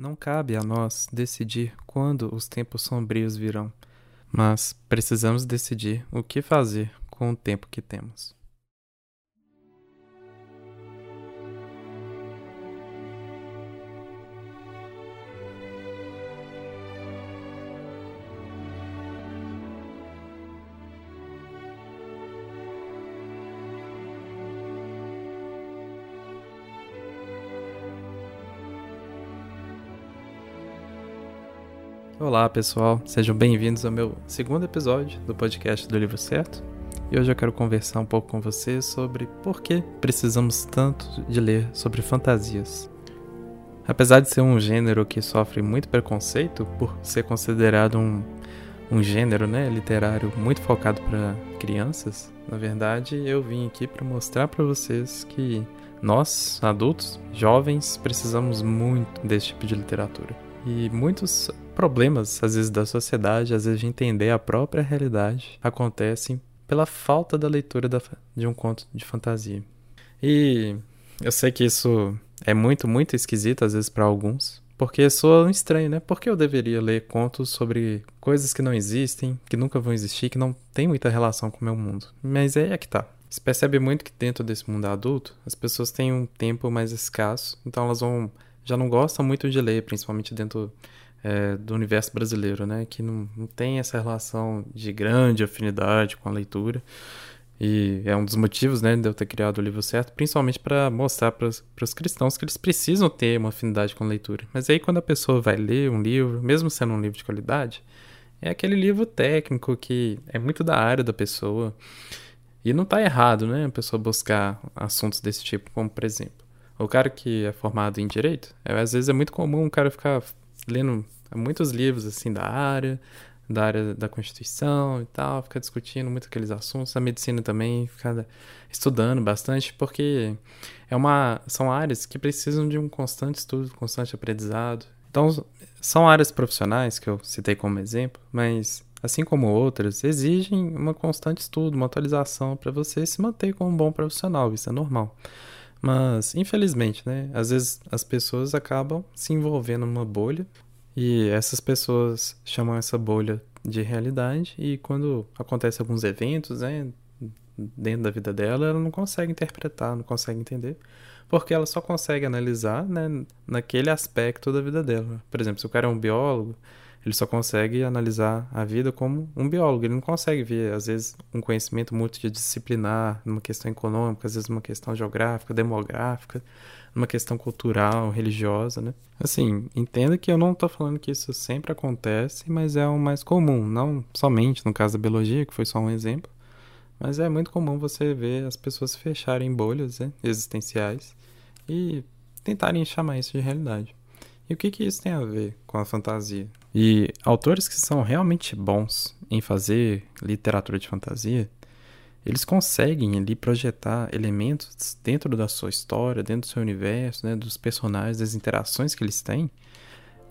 Não cabe a nós decidir quando os tempos sombrios virão, mas precisamos decidir o que fazer com o tempo que temos. Olá pessoal, sejam bem-vindos ao meu segundo episódio do podcast do Livro Certo. E hoje eu quero conversar um pouco com vocês sobre por que precisamos tanto de ler sobre fantasias. Apesar de ser um gênero que sofre muito preconceito por ser considerado um, um gênero né, literário muito focado para crianças, na verdade eu vim aqui para mostrar para vocês que nós, adultos, jovens, precisamos muito desse tipo de literatura. E muitos problemas, às vezes, da sociedade, às vezes de entender a própria realidade, acontecem pela falta da leitura da, de um conto de fantasia. E eu sei que isso é muito, muito esquisito, às vezes, para alguns, porque soa estranho, né? Por que eu deveria ler contos sobre coisas que não existem, que nunca vão existir, que não tem muita relação com o meu mundo? Mas é, é que tá. Se percebe muito que dentro desse mundo adulto, as pessoas têm um tempo mais escasso, então elas vão já não gostam muito de ler, principalmente dentro é, do universo brasileiro, né? Que não, não tem essa relação de grande afinidade com a leitura. E é um dos motivos, né, de eu ter criado o livro certo, principalmente para mostrar para os cristãos que eles precisam ter uma afinidade com a leitura. Mas aí quando a pessoa vai ler um livro, mesmo sendo um livro de qualidade, é aquele livro técnico que é muito da área da pessoa. E não está errado, né, a pessoa buscar assuntos desse tipo, como por exemplo, o cara que é formado em direito, é, às vezes é muito comum o cara ficar lendo muitos livros assim da área, da área da Constituição e tal, fica discutindo muito aqueles assuntos, a medicina também, fica estudando bastante, porque é uma, são áreas que precisam de um constante estudo, constante aprendizado. Então, são áreas profissionais que eu citei como exemplo, mas assim como outras, exigem uma constante estudo, uma atualização para você se manter como um bom profissional, isso é normal. Mas, infelizmente, né, às vezes as pessoas acabam se envolvendo numa bolha e essas pessoas chamam essa bolha de realidade e quando acontecem alguns eventos, né, dentro da vida dela, ela não consegue interpretar, não consegue entender, porque ela só consegue analisar, né, naquele aspecto da vida dela. Por exemplo, se o cara é um biólogo, ele só consegue analisar a vida como um biólogo. Ele não consegue ver, às vezes, um conhecimento multidisciplinar numa questão econômica, às vezes numa questão geográfica, demográfica, numa questão cultural, religiosa, né? Assim, entenda que eu não estou falando que isso sempre acontece, mas é o mais comum, não somente no caso da biologia, que foi só um exemplo, mas é muito comum você ver as pessoas fecharem bolhas né, existenciais e tentarem chamar isso de realidade. E o que, que isso tem a ver com a fantasia? E autores que são realmente bons em fazer literatura de fantasia, eles conseguem ali projetar elementos dentro da sua história, dentro do seu universo, né, dos personagens, das interações que eles têm,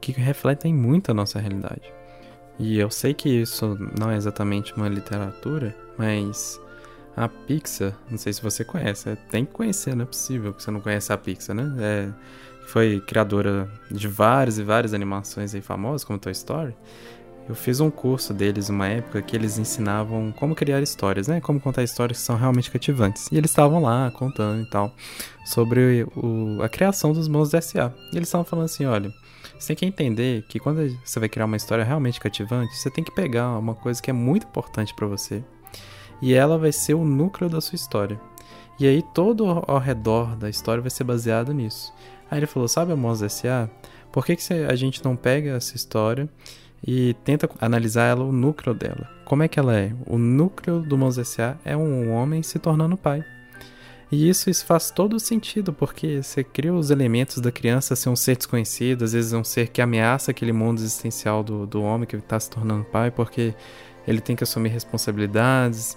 que refletem muito a nossa realidade. E eu sei que isso não é exatamente uma literatura, mas a Pixar, não sei se você conhece, é, tem que conhecer, não é possível que você não conheça a Pixar, né? É, foi criadora de várias e várias animações aí famosas, como Toy Story. Eu fiz um curso deles uma época que eles ensinavam como criar histórias, né? Como contar histórias que são realmente cativantes. E eles estavam lá contando e tal sobre o, a criação dos Monstros S.A. E eles estavam falando assim, olha, você tem que entender que quando você vai criar uma história realmente cativante, você tem que pegar uma coisa que é muito importante para você e ela vai ser o núcleo da sua história. E aí todo ao redor da história vai ser baseado nisso. Aí ele falou: Sabe a Monstros S.A.? Por que, que a gente não pega essa história e tenta analisar ela, o núcleo dela? Como é que ela é? O núcleo do Monstros S.A. é um homem se tornando pai. E isso, isso faz todo sentido, porque você cria os elementos da criança ser um ser desconhecido, às vezes é um ser que ameaça aquele mundo existencial do, do homem que está se tornando pai, porque ele tem que assumir responsabilidades,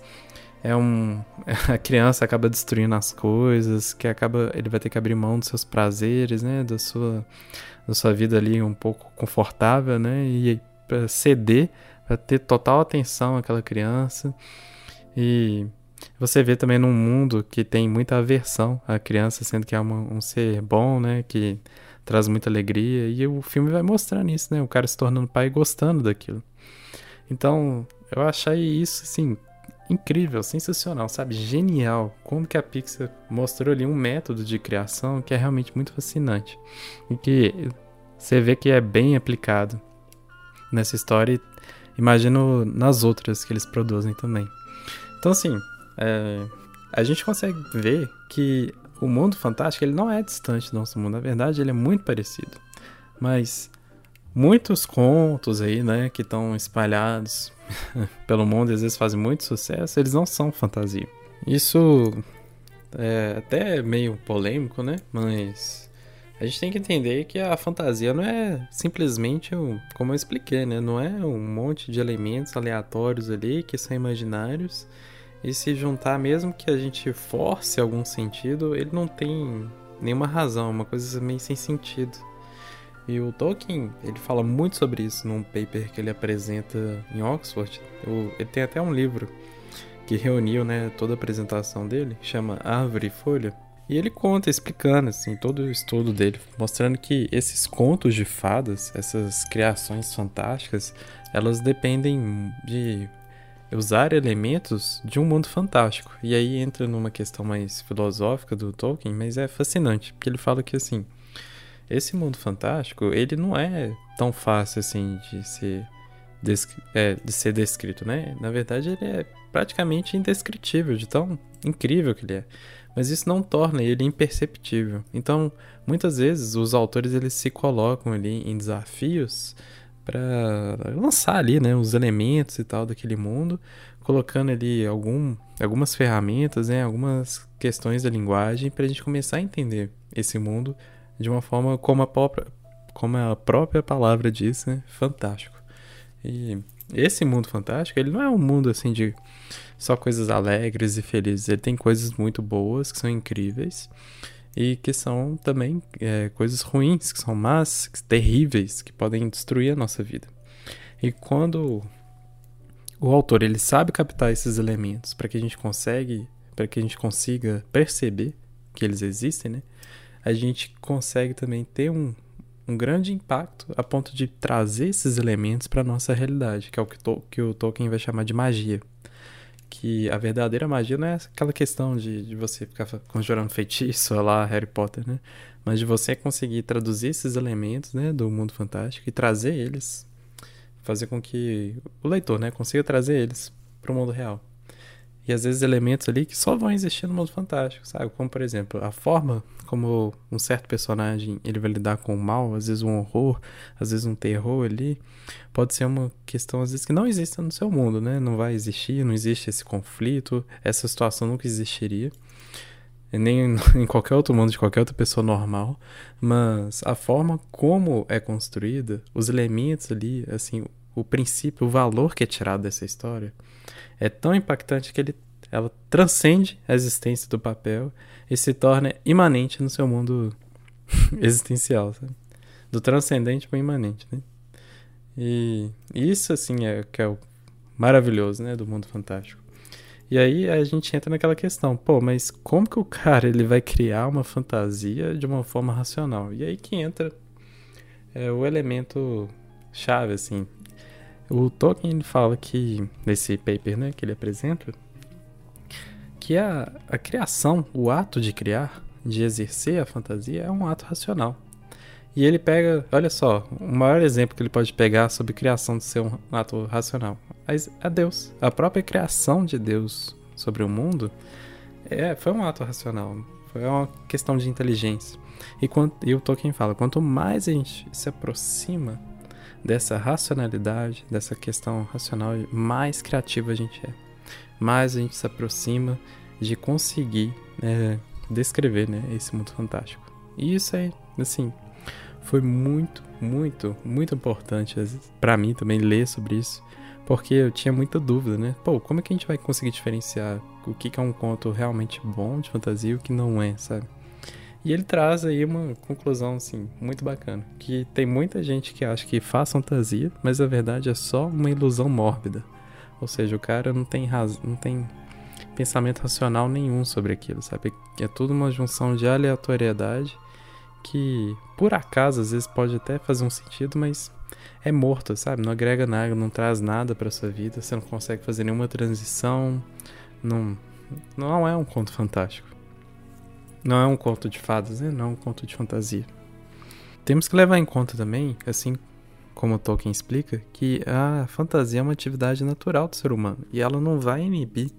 é um a criança acaba destruindo as coisas, que acaba ele vai ter que abrir mão dos seus prazeres, né, da sua da sua vida ali um pouco confortável, né, e ceder, para ter total atenção àquela criança. E você vê também num mundo que tem muita aversão à criança, sendo que é uma, um ser bom, né, que traz muita alegria. E o filme vai mostrando isso, né? O cara se tornando pai e gostando daquilo. Então, eu achei isso, assim, incrível, sensacional, sabe? Genial. Como que a Pixar mostrou ali um método de criação que é realmente muito fascinante. E que você vê que é bem aplicado nessa história e imagino nas outras que eles produzem também. Então, assim, é, a gente consegue ver que o mundo fantástico ele não é distante do nosso mundo. Na verdade, ele é muito parecido. Mas muitos contos aí, né, que estão espalhados pelo mundo e às vezes fazem muito sucesso, eles não são fantasia. Isso é até meio polêmico, né? Mas a gente tem que entender que a fantasia não é simplesmente, como eu expliquei, né? Não é um monte de elementos aleatórios ali que são imaginários e se juntar, mesmo que a gente force algum sentido, ele não tem nenhuma razão, é uma coisa meio sem sentido. E o Tolkien, ele fala muito sobre isso num paper que ele apresenta em Oxford. ele tem até um livro que reuniu né, toda a apresentação dele, chama Árvore e Folha. E ele conta, explicando assim, todo o estudo dele, mostrando que esses contos de fadas, essas criações fantásticas, elas dependem de usar elementos de um mundo fantástico. E aí entra numa questão mais filosófica do Tolkien, mas é fascinante, porque ele fala que assim, esse mundo fantástico, ele não é tão fácil assim de ser, é, de ser descrito, né? Na verdade, ele é praticamente indescritível, de tão incrível que ele é. Mas isso não torna ele imperceptível. Então, muitas vezes os autores eles se colocam ali em desafios para lançar ali, né, os elementos e tal daquele mundo, colocando ali algum, algumas ferramentas, né, algumas questões da linguagem para a gente começar a entender esse mundo de uma forma como a própria, como a própria palavra diz, né, fantástico. E esse mundo fantástico, ele não é um mundo assim de só coisas alegres e felizes. Ele tem coisas muito boas que são incríveis e que são também é, coisas ruins, que são más, que, terríveis, que podem destruir a nossa vida. E quando o autor ele sabe captar esses elementos para que a gente consegue, para que a gente consiga perceber que eles existem, né? A gente consegue também ter um, um grande impacto a ponto de trazer esses elementos para nossa realidade, que é o que, que o Tolkien vai chamar de magia que a verdadeira magia não é aquela questão de, de você ficar conjurando feitiço lá, Harry Potter, né? Mas de você conseguir traduzir esses elementos, né, do mundo fantástico e trazer eles, fazer com que o leitor, né, consiga trazer eles para o mundo real. E às vezes elementos ali que só vão existir no mundo fantástico, sabe? Como por exemplo, a forma como um certo personagem ele vai lidar com o mal, às vezes um horror, às vezes um terror ali, pode ser uma questão às vezes que não existe no seu mundo, né? Não vai existir, não existe esse conflito, essa situação nunca existiria. Nem em qualquer outro mundo de qualquer outra pessoa normal, mas a forma como é construída, os elementos ali, assim, o princípio, o valor que é tirado dessa história, é tão impactante que ele, ela transcende a existência do papel e se torna imanente no seu mundo existencial, sabe? Do transcendente para o imanente, né? E isso, assim, é que é o maravilhoso, né, do mundo fantástico. E aí a gente entra naquela questão, pô, mas como que o cara ele vai criar uma fantasia de uma forma racional? E aí que entra é, o elemento chave, assim, o Tolkien ele fala que, nesse paper né, que ele apresenta, que a, a criação, o ato de criar, de exercer a fantasia, é um ato racional. E ele pega, olha só, o maior exemplo que ele pode pegar sobre criação de ser um ato racional. A Deus. A própria criação de Deus sobre o mundo é, foi um ato racional. Foi uma questão de inteligência. E, quando, e o Tolkien fala: quanto mais a gente se aproxima dessa racionalidade, dessa questão racional, mais criativa a gente é. Mais a gente se aproxima de conseguir é, descrever né, esse mundo fantástico. E isso é, assim, foi muito, muito, muito importante para mim também ler sobre isso, porque eu tinha muita dúvida, né? Pô, como é que a gente vai conseguir diferenciar o que é um conto realmente bom de fantasia e o que não é, sabe? E ele traz aí uma conclusão, assim, muito bacana. Que tem muita gente que acha que faz fantasia, mas a verdade é só uma ilusão mórbida. Ou seja, o cara não tem razão, não tem pensamento racional nenhum sobre aquilo, sabe? É tudo uma junção de aleatoriedade que por acaso às vezes pode até fazer um sentido, mas é morto, sabe? Não agrega nada, não traz nada para sua vida, você não consegue fazer nenhuma transição, não não é um conto fantástico. Não é um conto de fadas, né? Não é um conto de fantasia. Temos que levar em conta também, assim como Tolkien explica, que a fantasia é uma atividade natural do ser humano e ela não vai inibir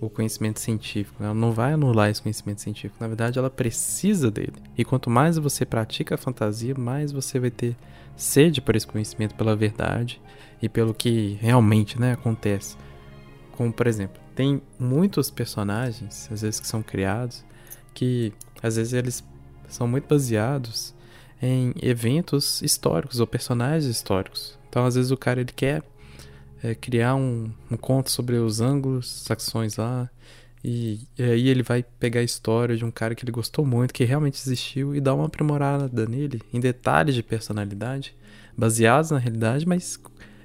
o conhecimento científico, ela não vai anular esse conhecimento científico. Na verdade, ela precisa dele. E quanto mais você pratica a fantasia, mais você vai ter sede por esse conhecimento, pela verdade e pelo que realmente né, acontece. Como, por exemplo, tem muitos personagens, às vezes, que são criados, que às vezes eles são muito baseados em eventos históricos ou personagens históricos. Então, às vezes, o cara ele quer é, criar um, um, conto sobre os ângulos saxões lá. E, e, aí ele vai pegar a história de um cara que ele gostou muito, que realmente existiu, e dar uma aprimorada nele, em detalhes de personalidade, baseados na realidade, mas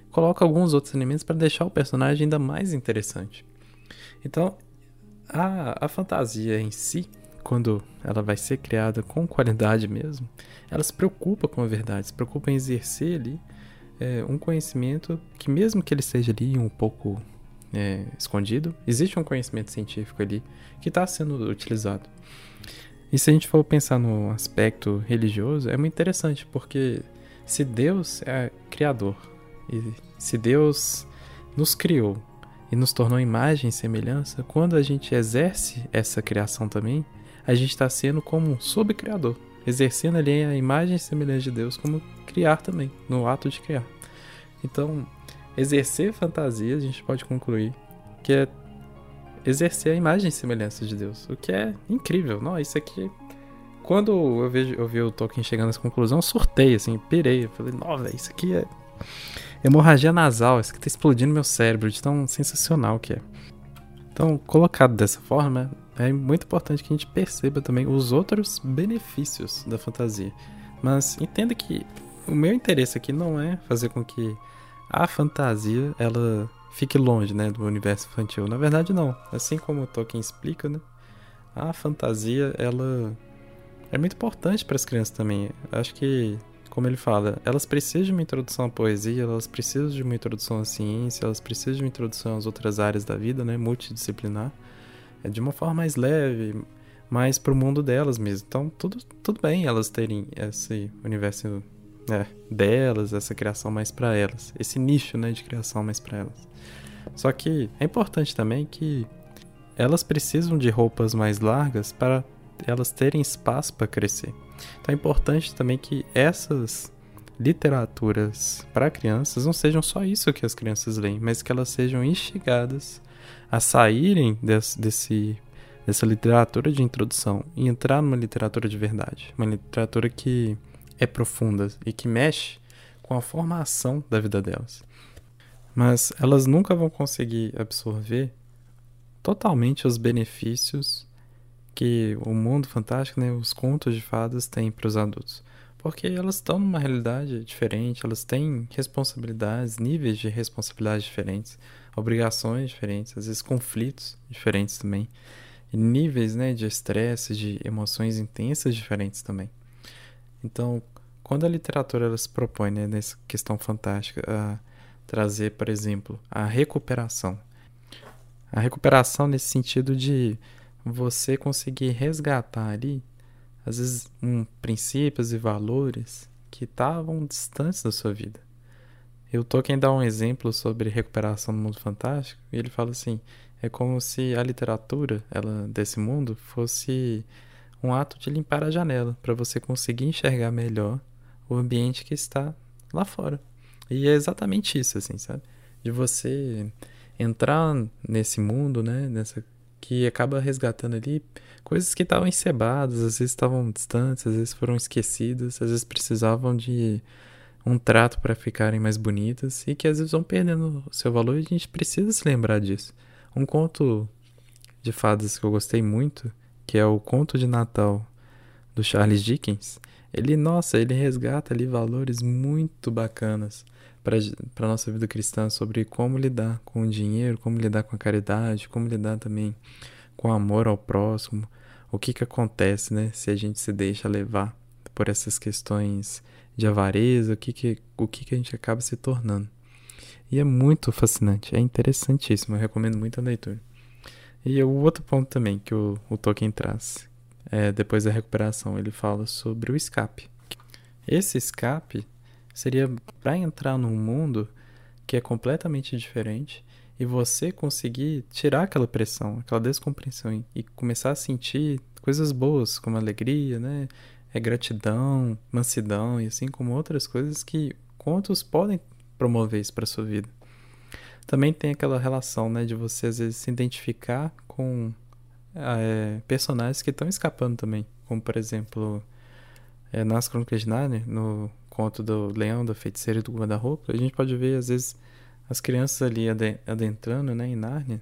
coloca alguns outros elementos para deixar o personagem ainda mais interessante. Então, a, a fantasia em si, quando ela vai ser criada com qualidade mesmo, ela se preocupa com a verdade, se preocupa em exercer ali é, um conhecimento que, mesmo que ele seja ali um pouco é, escondido, existe um conhecimento científico ali que está sendo utilizado. E se a gente for pensar no aspecto religioso, é muito interessante, porque se Deus é criador, e se Deus nos criou e nos tornou imagem e semelhança, quando a gente exerce essa criação também, a gente está sendo como um subcriador, exercendo ali a imagem e semelhança de Deus como criar também, no ato de criar. Então, exercer fantasia, a gente pode concluir que é exercer a imagem e semelhança de Deus, o que é incrível. Não, isso aqui quando eu vejo eu vi o Tolkien chegando nessa conclusão, eu surtei assim, pirei, eu falei: "Nossa, isso aqui é hemorragia nasal, isso aqui tá explodindo meu cérebro, de tão sensacional que é". Então, colocado dessa forma, é muito importante que a gente perceba também os outros benefícios da fantasia. Mas entenda que o meu interesse aqui não é fazer com que a fantasia ela fique longe, né, do universo infantil. Na verdade, não. Assim como o Tolkien explica, né, a fantasia ela é muito importante para as crianças também. Acho que, como ele fala, elas precisam de uma introdução à poesia, elas precisam de uma introdução à ciência, elas precisam de uma introdução às outras áreas da vida, né, multidisciplinar, de uma forma mais leve, mais pro mundo delas mesmo. Então, tudo, tudo bem elas terem esse universo é, delas, essa criação mais para elas, esse nicho, né, de criação mais para elas. Só que é importante também que elas precisam de roupas mais largas para elas terem espaço para crescer. Então é importante também que essas literaturas para crianças não sejam só isso que as crianças leem, mas que elas sejam instigadas a saírem desse, desse dessa literatura de introdução e entrar numa literatura de verdade, uma literatura que é profunda e que mexe com a formação da vida delas. Mas elas nunca vão conseguir absorver totalmente os benefícios que o mundo fantástico, né, os contos de fadas têm para os adultos. Porque elas estão numa realidade diferente, elas têm responsabilidades, níveis de responsabilidades diferentes, obrigações diferentes, às vezes conflitos diferentes também, e níveis né, de estresse, de emoções intensas diferentes também. Então, quando a literatura ela se propõe né, nessa questão fantástica a trazer, por exemplo, a recuperação. A recuperação nesse sentido de você conseguir resgatar ali, às vezes, um, princípios e valores que estavam distantes da sua vida. Eu Tolkien dá um exemplo sobre recuperação no mundo fantástico e ele fala assim: é como se a literatura ela desse mundo fosse um ato de limpar a janela para você conseguir enxergar melhor o ambiente que está lá fora. E é exatamente isso, assim, sabe? De você entrar nesse mundo, né? Nessa que acaba resgatando ali coisas que estavam encebadas, às vezes estavam distantes, às vezes foram esquecidas, às vezes precisavam de um trato para ficarem mais bonitas e que às vezes vão perdendo o seu valor e a gente precisa se lembrar disso. Um conto de fadas que eu gostei muito que é o Conto de Natal do Charles Dickens, ele, nossa, ele resgata ali valores muito bacanas para a nossa vida cristã sobre como lidar com o dinheiro, como lidar com a caridade, como lidar também com o amor ao próximo, o que que acontece, né, se a gente se deixa levar por essas questões de avareza, o que que, o que, que a gente acaba se tornando. E é muito fascinante, é interessantíssimo, eu recomendo muito a leitura. E o outro ponto também que o, o Tolkien traz, é, depois da recuperação, ele fala sobre o escape. Esse escape seria para entrar num mundo que é completamente diferente e você conseguir tirar aquela pressão, aquela descompreensão e começar a sentir coisas boas, como alegria, né? É gratidão, mansidão e assim como outras coisas que contos podem promover isso para sua vida. Também tem aquela relação, né, de você às vezes se identificar com é, personagens que estão escapando também, como por exemplo é, nas Crônicas de Narnia, no conto do Leão, da Feiticeira e do Guarda-Roupa, a gente pode ver às vezes as crianças ali adentrando, né, em Narnia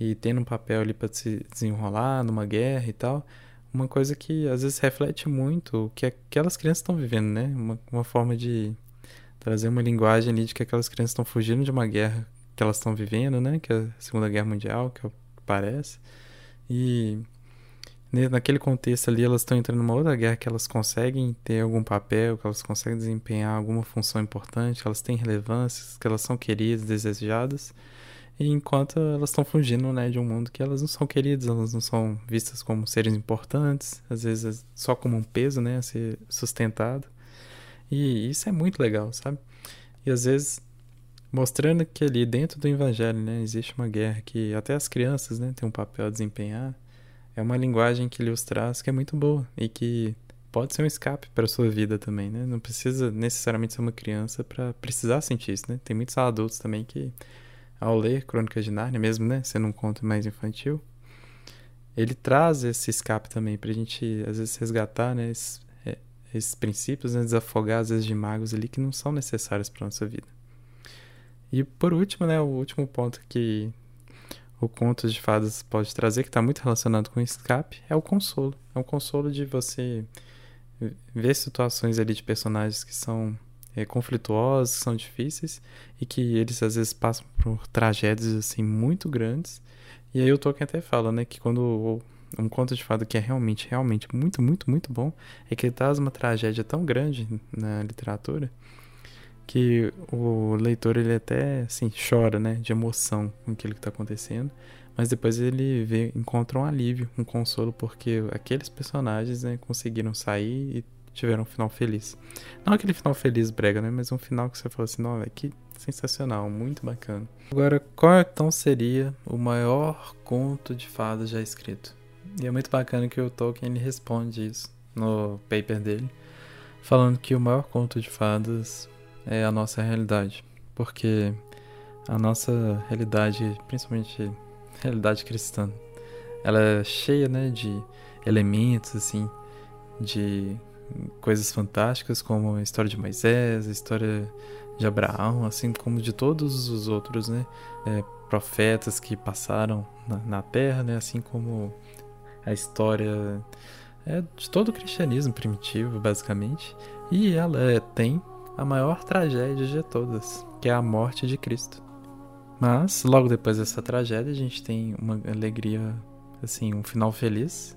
e tendo um papel ali para se desenrolar numa guerra e tal, uma coisa que às vezes reflete muito o que aquelas crianças estão vivendo, né, uma, uma forma de trazer uma linguagem ali de que aquelas crianças estão fugindo de uma guerra que elas estão vivendo, né? Que é a Segunda Guerra Mundial, que, é parece. E naquele contexto ali, elas estão entrando numa outra guerra que elas conseguem ter algum papel, que elas conseguem desempenhar alguma função importante, que elas têm relevância, que elas são queridas, desejadas. Enquanto elas estão fugindo, né, de um mundo que elas não são queridas, elas não são vistas como seres importantes, às vezes só como um peso, né, a ser sustentado. E isso é muito legal, sabe? E às vezes mostrando que ali dentro do evangelho, né, existe uma guerra que até as crianças, né, têm um papel a desempenhar. É uma linguagem que ele os traz que é muito boa e que pode ser um escape para sua vida também, né? Não precisa necessariamente ser uma criança para precisar sentir isso, né? Tem muitos adultos também que ao ler Crônicas de Nárnia, mesmo, né, sendo um conto mais infantil, ele traz esse escape também pra gente às vezes resgatar, né, esses, é, esses princípios, né, desafogar às vezes de magos ali que não são necessários para nossa vida. E por último, né, o último ponto que o conto de fadas pode trazer, que está muito relacionado com o escape, é o consolo. É o consolo de você ver situações ali de personagens que são é, conflituosos, que são difíceis e que eles às vezes passam por tragédias assim muito grandes. E aí o Tolkien até fala, né, que quando um conto de fada que é realmente, realmente muito, muito, muito bom, é que ele traz uma tragédia tão grande na literatura que o leitor ele até assim chora, né, de emoção com aquilo que está acontecendo, mas depois ele vê, encontra um alívio, um consolo porque aqueles personagens né, conseguiram sair e tiveram um final feliz. Não aquele final feliz brega, né, mas um final que você fala assim, não, que sensacional, muito bacana. Agora, qual então seria o maior conto de fadas já escrito? E é muito bacana que o Tolkien ele responde isso no paper dele, falando que o maior conto de fadas é a nossa realidade, porque a nossa realidade, principalmente realidade cristã, ela é cheia, né, de elementos assim, de coisas fantásticas como a história de Moisés, a história de Abraão, assim como de todos os outros, né, é, profetas que passaram na, na Terra, né, assim como a história é, de todo o cristianismo primitivo, basicamente, e ela é, tem a maior tragédia de todas, que é a morte de Cristo. Mas, logo depois dessa tragédia, a gente tem uma alegria, assim, um final feliz,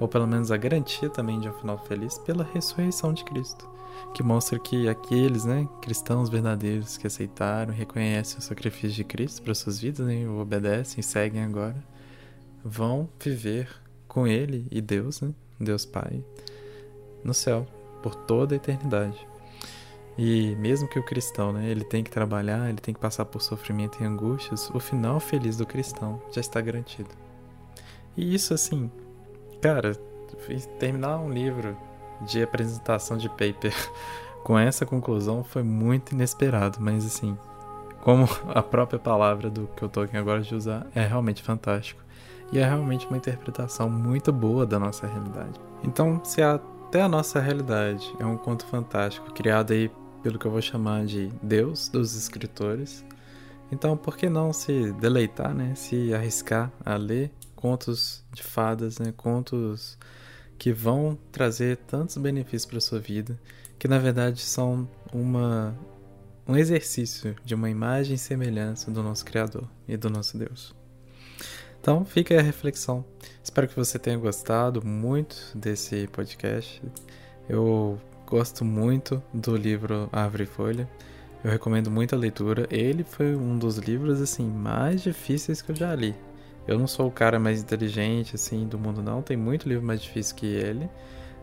ou pelo menos a garantia também de um final feliz, pela ressurreição de Cristo, que mostra que aqueles, né, cristãos verdadeiros que aceitaram, reconhecem o sacrifício de Cristo para suas vidas, né, o obedecem e seguem agora, vão viver com Ele e Deus, né, Deus Pai, no céu, por toda a eternidade. E mesmo que o cristão, né, ele tem que trabalhar, ele tem que passar por sofrimento e angústias, o final feliz do cristão já está garantido. E isso assim, cara, terminar um livro de apresentação de paper com essa conclusão foi muito inesperado, mas assim, como a própria palavra do que eu tô aqui agora de usar é realmente fantástico. E é realmente uma interpretação muito boa da nossa realidade. Então, se até a nossa realidade é um conto fantástico criado aí pelo que eu vou chamar de Deus dos escritores. Então, por que não se deleitar, né? Se arriscar a ler contos de fadas, né? Contos que vão trazer tantos benefícios para sua vida, que na verdade são uma um exercício de uma imagem e semelhança do nosso Criador e do nosso Deus. Então fica a reflexão. Espero que você tenha gostado muito desse podcast. Eu gosto muito do livro Árvore e Folha. Eu recomendo muito a leitura. Ele foi um dos livros assim mais difíceis que eu já li. Eu não sou o cara mais inteligente assim do mundo não, tem muito livro mais difícil que ele.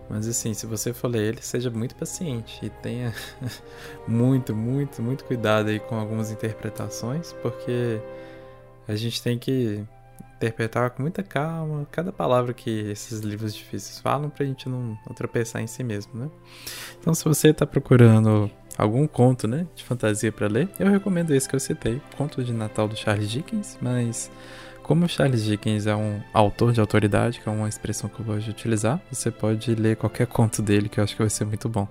Mas assim, se você for ler ele, seja muito paciente e tenha muito, muito, muito cuidado aí com algumas interpretações, porque a gente tem que interpretar com muita calma cada palavra que esses livros difíceis falam pra gente não, tropeçar em si mesmo, né? Então, se você tá procurando algum conto, né, de fantasia para ler, eu recomendo esse que eu citei, Conto de Natal do Charles Dickens, mas como o Charles Dickens é um autor de autoridade, que é uma expressão que eu gosto de utilizar, você pode ler qualquer conto dele que eu acho que vai ser muito bom.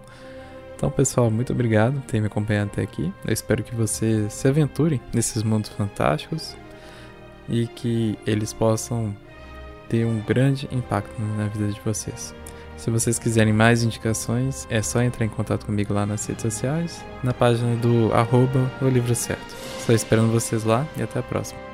Então, pessoal, muito obrigado por ter me acompanhado até aqui. Eu espero que você se aventure nesses mundos fantásticos e que eles possam ter um grande impacto na vida de vocês. Se vocês quiserem mais indicações, é só entrar em contato comigo lá nas redes sociais, na página do arroba o livro certo. Estou esperando vocês lá e até a próxima.